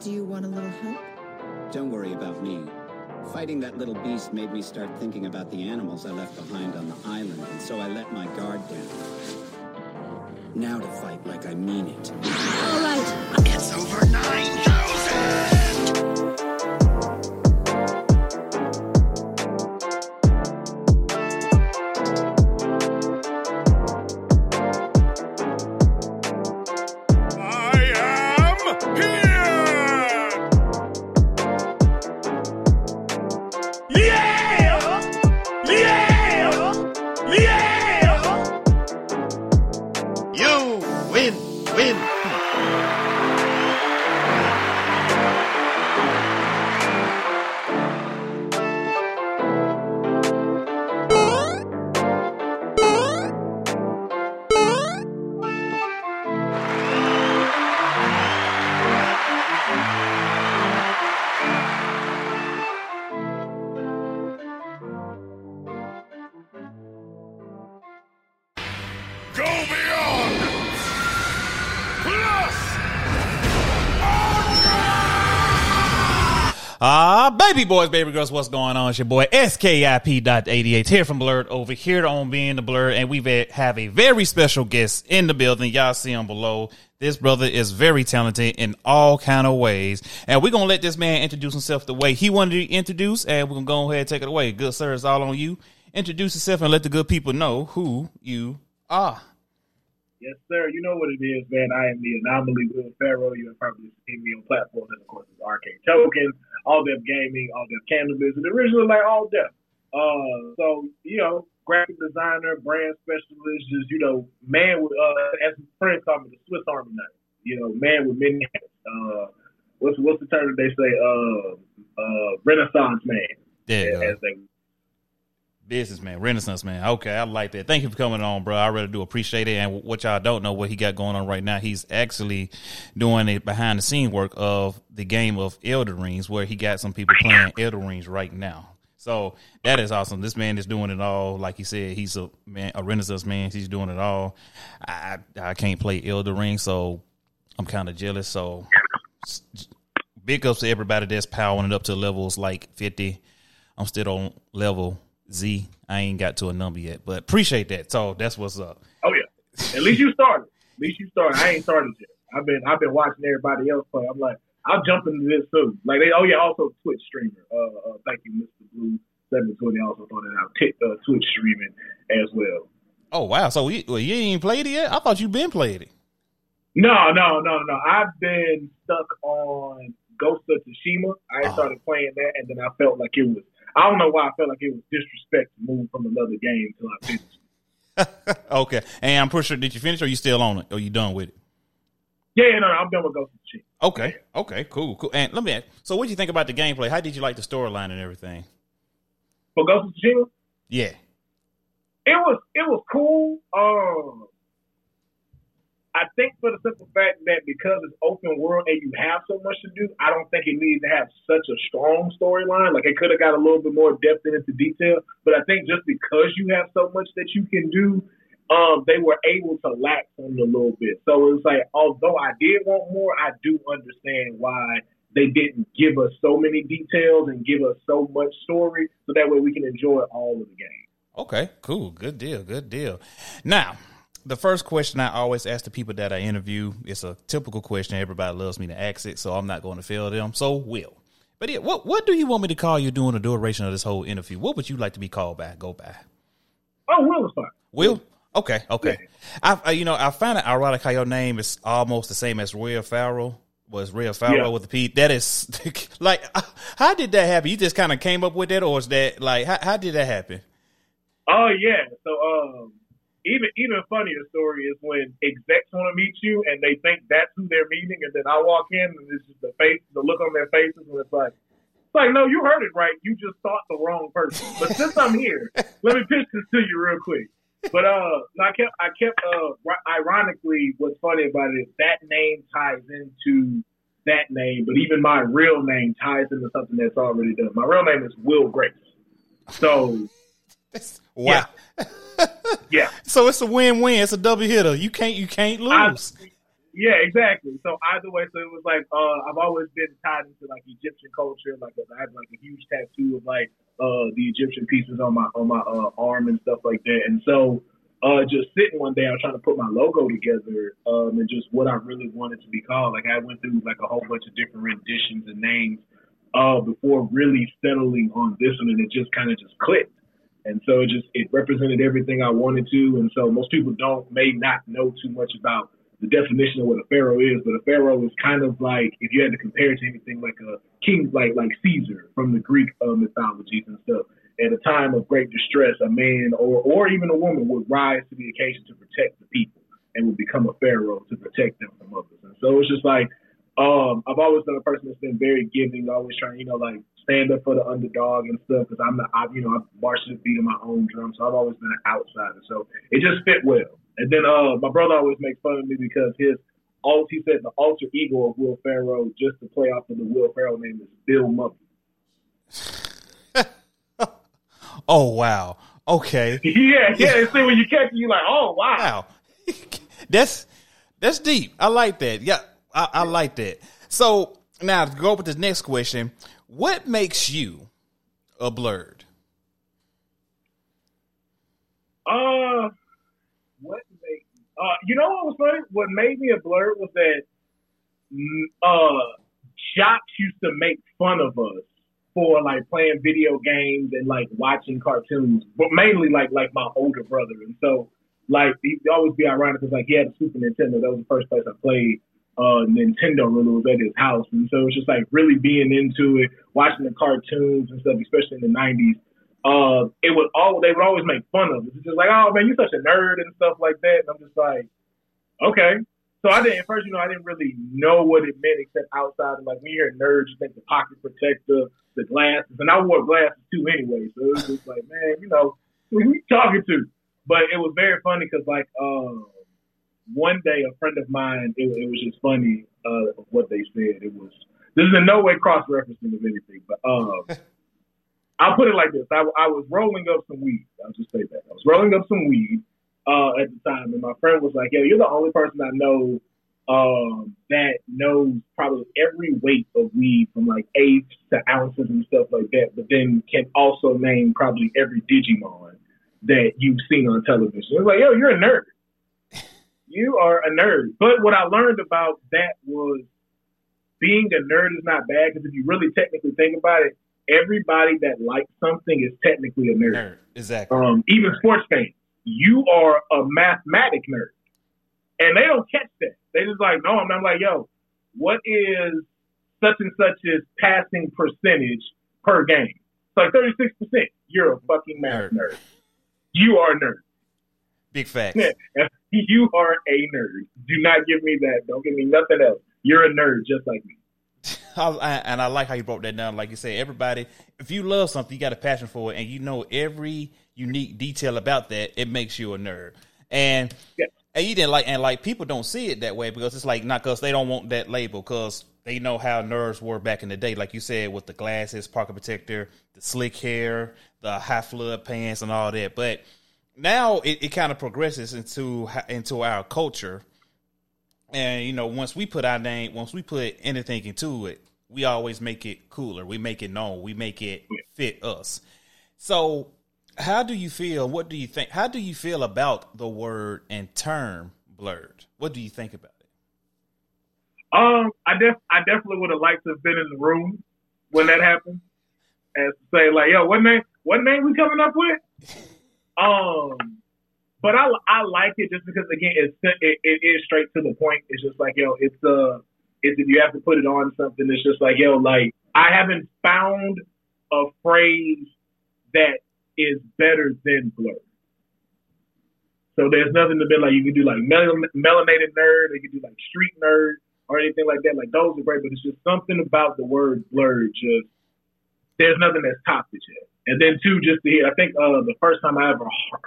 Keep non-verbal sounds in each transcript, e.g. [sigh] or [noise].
Do you want a little help? Don't worry about me. Fighting that little beast made me start thinking about the animals I left behind on the island, and so I let my guard down. Now to fight like I mean it. All right. It's over 9,000! Baby boys, baby girls, what's going on? It's your boy SKIP.88 here from Blerd over here on Being the Blerd, and we have a very special guest in the building. Y'all see him below. This brother is very talented in all kind of ways, and we're gonna let this man introduce himself the way he wanted to introduce, and we're gonna go ahead and take it away. Good sir, it's all on you. Introduce yourself and let the good people know who you are. Yes, sir. You know what it is, man. I am the anomaly Will Pharaoh. You have probably seen me on platforms, and of course, it's Arcade Token, All Def Gaming, All Def Cannabis, and originally like All Def. Uh, so you know, graphic designer, brand specialist, just you know, man with uh, as friends call me the Swiss Army knife. You know, man with many hats. Uh, what's what's the term that they say? Uh, uh, Renaissance man, There you go. as they Businessman, Renaissance man. Okay, I like that. Thank you for coming on, bro. I really do appreciate it. And what y'all don't know, what he got going on right now, he's actually doing it behind the scene work of the game of Elden Rings, where he got some people playing Elden Rings right now. So that is awesome. This man is doing it all. Like he said, he's a man, a Renaissance man. He's doing it all. I I can't play Elden Rings, so I'm kind of jealous. So big ups to everybody that's powering it up to levels like 50. I'm still on level Z. I ain't got to a number yet, but appreciate that. So that's what's up. Oh yeah. At least you started. At least you started. I ain't started yet. I've been I've been watching everybody else play. I'm like, I'll jump into this too. Like they oh yeah, also Twitch streamer. Uh, uh thank you, Mr. Blue seven twenty also thought that out. Tick uh, Twitch streaming as well. Oh wow! So you, well, you ain't played it yet? I thought you been played it. No, no, no, no. I've been stuck on Ghost of Tsushima. I Oh. started playing that and then I felt like it was I don't know why I felt like it was disrespect to move from another game till I finished. [laughs] okay, and I'm pretty sure. Did you finish, or you still on it, or you done with it? Yeah, no, no, I'm done with Ghost of Tsushima. Okay, okay, cool, cool. And let me ask. So, what do you think about the gameplay? How did you like the storyline and everything? For Ghost of Tsushima, Yeah. it was it was cool. Um, I think for the simple fact that because it's open world and you have so much to do, I don't think it needs to have such a strong storyline. Like it could have got a little bit more depth in into detail, but I think just because you have so much that you can do, um, they were able to lax on it a little bit. So it was like, although I did want more, I do understand why they didn't give us so many details and give us so much story, so that way we can enjoy all of the game. Okay, cool. Good deal. Good deal. Now, the first question I always ask the people that I interview, it's a typical question. Everybody loves me to ask it, so I'm not going to fail them. So will. But yeah, what what do you want me to call you during the duration of this whole interview? What would you like to be called by? Go by. Oh, Will is fine. Will? Okay, okay. I, I you know I find it ironic how your name is almost the same as Real Ferrell. Was Real Ferrell Yeah. with the P? That is [laughs] like, how did that happen? You just kind of came up with that, or is that like how, how did that happen? Oh yeah. So um even even funnier story is when execs want to meet you and they think that's who they're meeting and then I walk in and it's just the face the look on their faces and it's like it's like no you heard it right. You just thought the wrong person. But since I'm here [laughs] let me pitch this to you real quick. But uh I kept I kept uh ironically what's funny about it is that name ties into that name but even my real name ties into something that's already done. My real name is Will Grace. So Wow. [laughs] yeah So it's a win-win. It's a double hitter. You can't you can't I, lose. Yeah, exactly. So either way, so it was like uh, I've always been tied into like Egyptian culture. Like I have like a huge tattoo of like uh, the Egyptian pieces on my on my uh, arm and stuff like that. And so uh, just sitting one day, I was trying to put my logo together um, and just what I really wanted to be called. Like I went through like a whole bunch of different renditions and names uh, before really settling on this one, and it just kind of just clicked. And so it just it represented everything I wanted to. And so most people don't may not know too much about the definition of what a pharaoh is, but a pharaoh is kind of like if you had to compare it to anything like a king, like like Caesar from the Greek uh, mythologies and stuff. At a time of great distress, a man or or even a woman would rise to the occasion to protect the people and would become a pharaoh to protect them from others. And so it's just like um, I've always been a person that's been very giving, always trying, you know, like stand up for the underdog and stuff. Because I'm not, I, you know, I've marched to the beat of my own drum, so I've always been an outsider. So it just fit well. And then uh, my brother always makes fun of me because his alt, he said the alter ego of Will Ferrell, just to play off of the Will Ferrell name, is Bill Murray. [laughs] oh wow. Okay. [laughs] yeah, yeah. See, when you catch it, you're like, oh wow. Wow. [laughs] that's that's deep. I like that. Yeah, I, I like that. So now to go up with the next question, what makes you a blerd? Uh, what made uh, you know what was funny? What made me a blerd was that mm, uh, jocks used to make fun of us for like playing video games and like watching cartoons, but mainly like like my older brother. And so like he'd always be ironic because like he had a Super Nintendo. That was the first place I played uh, Nintendo really was at his house, and so it's just like really being into it, watching the cartoons and stuff, especially in the '90s. Uh, it would all they would always make fun of it. It's just like, oh man, you're such a nerd and stuff like that. And I'm just like, okay. So I didn't at first, you know, I didn't really know what it meant except outside of like when you hear nerds, you think the pocket protector, the glasses, and I wore glasses too anyway. So it was just like, man, you know, who you talking to? But it was very funny because like. Uh, one day a friend of mine, it, it was just funny uh, what they said. It was this is in no way cross referencing of anything, but um, [laughs] I'll put it like this: I, I was rolling up some weed. I'll just say that I was rolling up some weed uh, at the time, and my friend was like, "Yo, you're the only person I know um, that knows probably every weight of weed from like eighths to ounces and stuff like that, but then can also name probably every Digimon that you've seen on television." It's like, "Yo, you're a nerd." You are a nerd. But what I learned about that was being a nerd is not bad because if you really technically think about it, everybody that likes something is technically a nerd. nerd. Exactly. Um, even sports fans, you are a mathematic nerd, and they don't catch that. They just like, no, I'm not like, yo, what is such and such's passing percentage per game? It's like 36 percent. You're a fucking math nerd. nerd. You are a nerd. Big. Yeah. [laughs] You are a nerd. Do not give me that. Don't give me nothing else. You're a nerd just like me. [laughs] and I like how you broke that down. Like you said, everybody, if you love something, you got a passion for it, and you know every unique detail about that, it makes you a nerd. And yeah. and you didn't like, and like people don't see it that way because it's like not because they don't want that label because they know how nerds were back in the day. Like you said, with the glasses, pocket protector, the slick hair, the high flood pants, and all that. But now it, it kind of progresses into into our culture. And you know once we put our name once we put anything into it we always make it cooler. We make it known. We make it fit us. So how do you feel what do you think how do you feel about the word and term blerd? what do you think about it? Um i def i definitely would have liked to have been in the room when that happened and say like yo what name what name we coming up with [laughs] Um, but I I like it just because again it's it, it is straight to the point. It's just like yo, it's uh, it's if you have to put it on something, it's just like yo, like I haven't found a phrase that is better than blur. So there's nothing to be like you can do like mel- melanated nerd, or you can do like street nerd or anything like that. Like those are great, but it's just something about the word blur Just there's nothing that's topped it yet. And then two, just to hear, I think uh, the first time I ever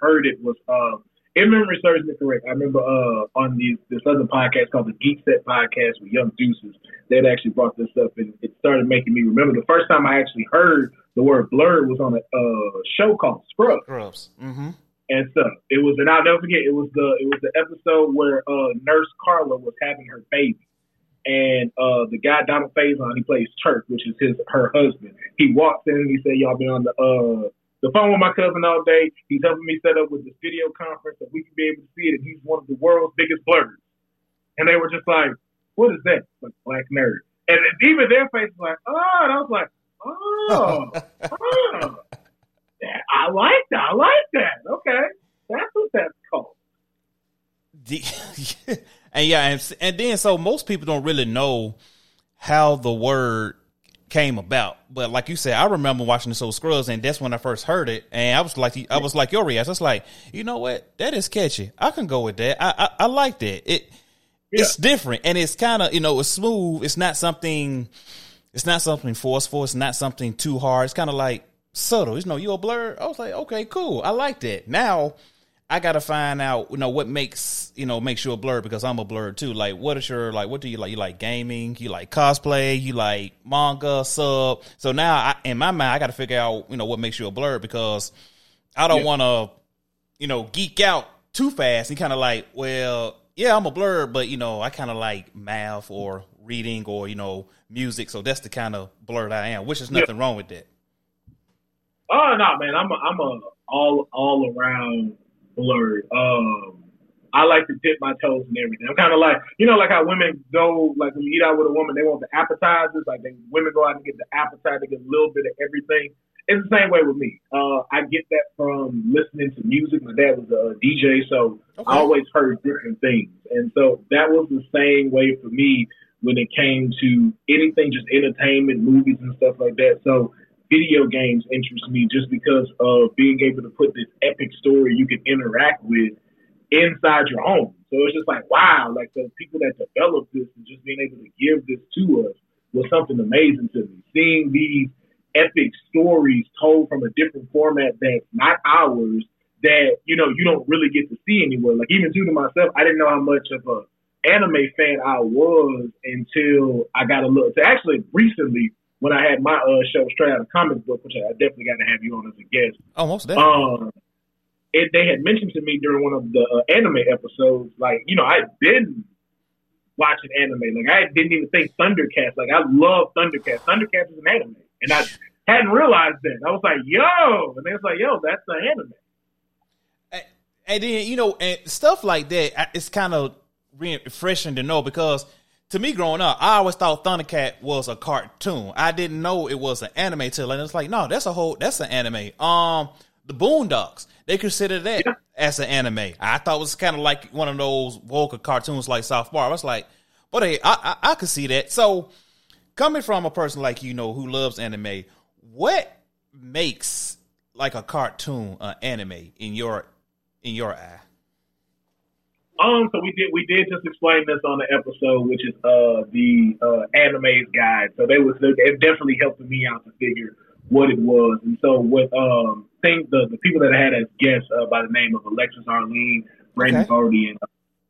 heard it was, uh, if memory serves me correct, I remember uh, on the, this other podcast called the Geek Set Podcast with Young Deuces, they'd actually brought this up and it started making me remember the first time I actually heard the word blerd was on a uh, show called Scrubs. Scrubs. Mm-hmm. and stuff. It was, and I'll never forget. It was the it was the episode where uh, Nurse Carla was having her baby, and uh, the guy Donald Faison, he plays Turk, which is his her husband. He walks in and he said, "Y'all been on the uh, the phone with my cousin all day. He's helping me set up with this video conference so we can be able to see it. And he's one of the world's biggest blurs." And they were just like, "What is that?" Like black nerd. And even their face was like, "Oh," and I was like, "Oh, [laughs] oh." I like that. I like that. Okay, that's what that's called. [laughs] The- and yeah, and, and then so most people don't really know how the word came about. But like you said, I remember watching the Soul Scrubs, and that's when I first heard it, and I was like, I was like your reaction. It's like, you know what, that is catchy. I can go with that. I I, I like that. It it's different, and it's kind of you know it's smooth. It's not something. It's not something forceful. It's not something too hard. It's kind of like subtle. You know, you a blur. I was like, okay, cool. I like that. Now I gotta find out, you know, what makes you know makes you a blur because I'm a blur too. Like, what is your like? What do you like? You like gaming? You like cosplay? You like manga? Sub? So now, I, in my mind, I got to figure out, you know, what makes you a blur because I don't Yeah. want to, you know, geek out too fast and kind of like, well, yeah, I'm a blur, but you know, I kind of like math or reading or you know music. So that's the kind of blur that I am, which is nothing wrong with that. Oh no, man, I'm a, I'm a all all around blerd. Um, I like to dip my toes in everything. I'm kind of like you know, like how women go like when you eat out with a woman, they want the appetizers. Like they women go out and get the appetizer, get a little bit of everything. It's the same way with me. Uh, I get that from listening to music. My dad was a DJ, so Okay. I always heard different things, and so that was the same way for me when it came to anything, just entertainment, movies, and stuff like that. So video games interest me just because of being able to put this epic story you can interact with inside your home. So it's just like, wow, like the people that developed this and just being able to give this to us was something amazing to me. Seeing these epic stories told from a different format that's not ours, that, you know, you don't really get to see anywhere. Like even too to myself, I didn't know how much of a anime fan I was until I got a look. So actually recently when I had my uh, show straight out of comic book, which I definitely got to have you on as a guest. Almost definitely. Um, it, they had mentioned to me during one of the uh, anime episodes, like you know, I've been watching anime. Like I didn't even think Thundercats. Like I love Thundercats. Thundercats is an anime, and I hadn't realized that. I was like, yo, and they was like, yo, that's the anime. and then you know, and stuff like that, it's kind of refreshing to know because to me, growing up, I always thought Thundercat was a cartoon. I didn't know it was an anime till, and it's like, no, that's a whole, that's an anime. Um, the Boondocks, they consider that as an anime. I thought it was kind of like one of those vocal cartoons like South Park. I was like, but hey, I, I I could see that. So coming from a person like you know who loves anime, what makes like a cartoon an anime in your in your eye? Um, so we did we did just explain this on the episode, which is uh the uh anime's guide. So they was it definitely helped me out to figure what it was. And so with um things the, the people that I had as guests uh, by the name of Alexis Arlene, Brandon Okay. Bodie, and uh,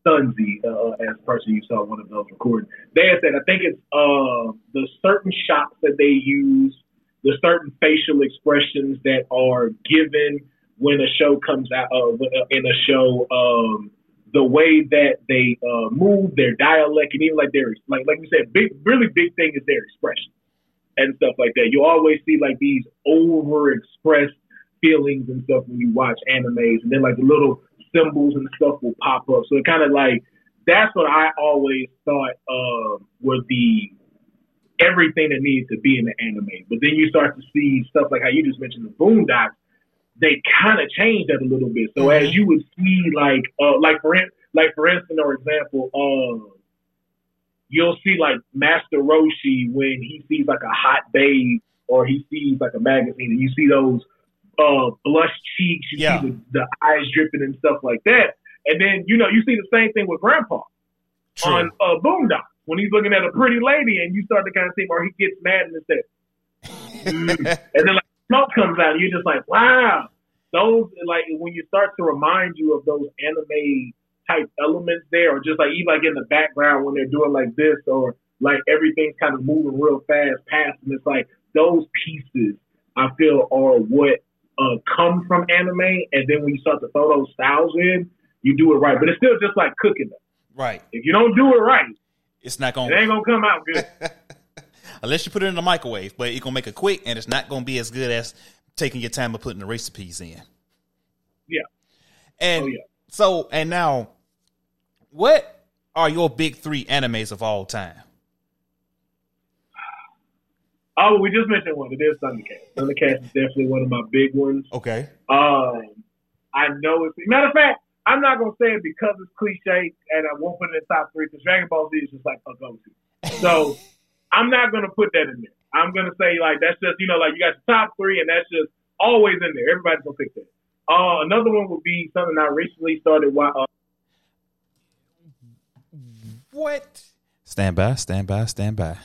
Sunzi, uh, as person you saw one of those recording. They had said I think it's uh the certain shots that they use, the certain facial expressions that are given when a show comes out uh, uh, in a show um the way that they uh, move, their dialect, and even like their like like we said, big really big thing is their expression and stuff like that. You always see like these over expressed feelings and stuff when you watch animes, and then like the little symbols and stuff will pop up. So it kind of like that's what I always thought uh, was the everything that needs to be in the anime. But then you start to see stuff like how you just mentioned the Boondocks. They kind of changed that a little bit. So Mhm. as you would see, like, uh, like for in, like for instance, or example, uh, you'll see like Master Roshi when he sees like a hot babe or he sees like a magazine, and you see those uh, blush cheeks, you Yeah. see the, the eyes dripping and stuff like that. And then you know you see the same thing with Grandpa on uh, Boondock when he's looking at a pretty lady, and you start to kind of see where he gets mad and says, [laughs] mm. and then like smoke comes out, you're just like, wow, those like when you start to remind you of those anime type elements there, or just like even like in the background when they're doing like this, or like everything's kind of moving real fast past, and it's like those pieces I feel are what uh, come from anime, and then when you start to throw those styles in, you do it right. But it's still just like cooking them. Right. If you don't do it right, It's not gonna ain't gonna come out good. [laughs] unless you put it in the microwave, but it's gonna make it quick and it's not gonna be as good as taking your time and putting the recipes in. Yeah. And Oh, yeah. so and now what are your big three animes of all time? Oh, we just mentioned one. It is Thundercats. Thundercats is definitely one of my big ones. Okay. Um, I know it's matter of fact. I'm not gonna say it because it's cliche, and I won't put it in the top three because Dragon Ball Z is just like a go-to. So [laughs] I'm not gonna put that in there. I'm gonna say like that's just you know like you got the top three, and that's just always in there. Everybody's gonna pick that. Uh, another one would be something I recently started. wa- Uh, What? Stand by, stand by, stand by.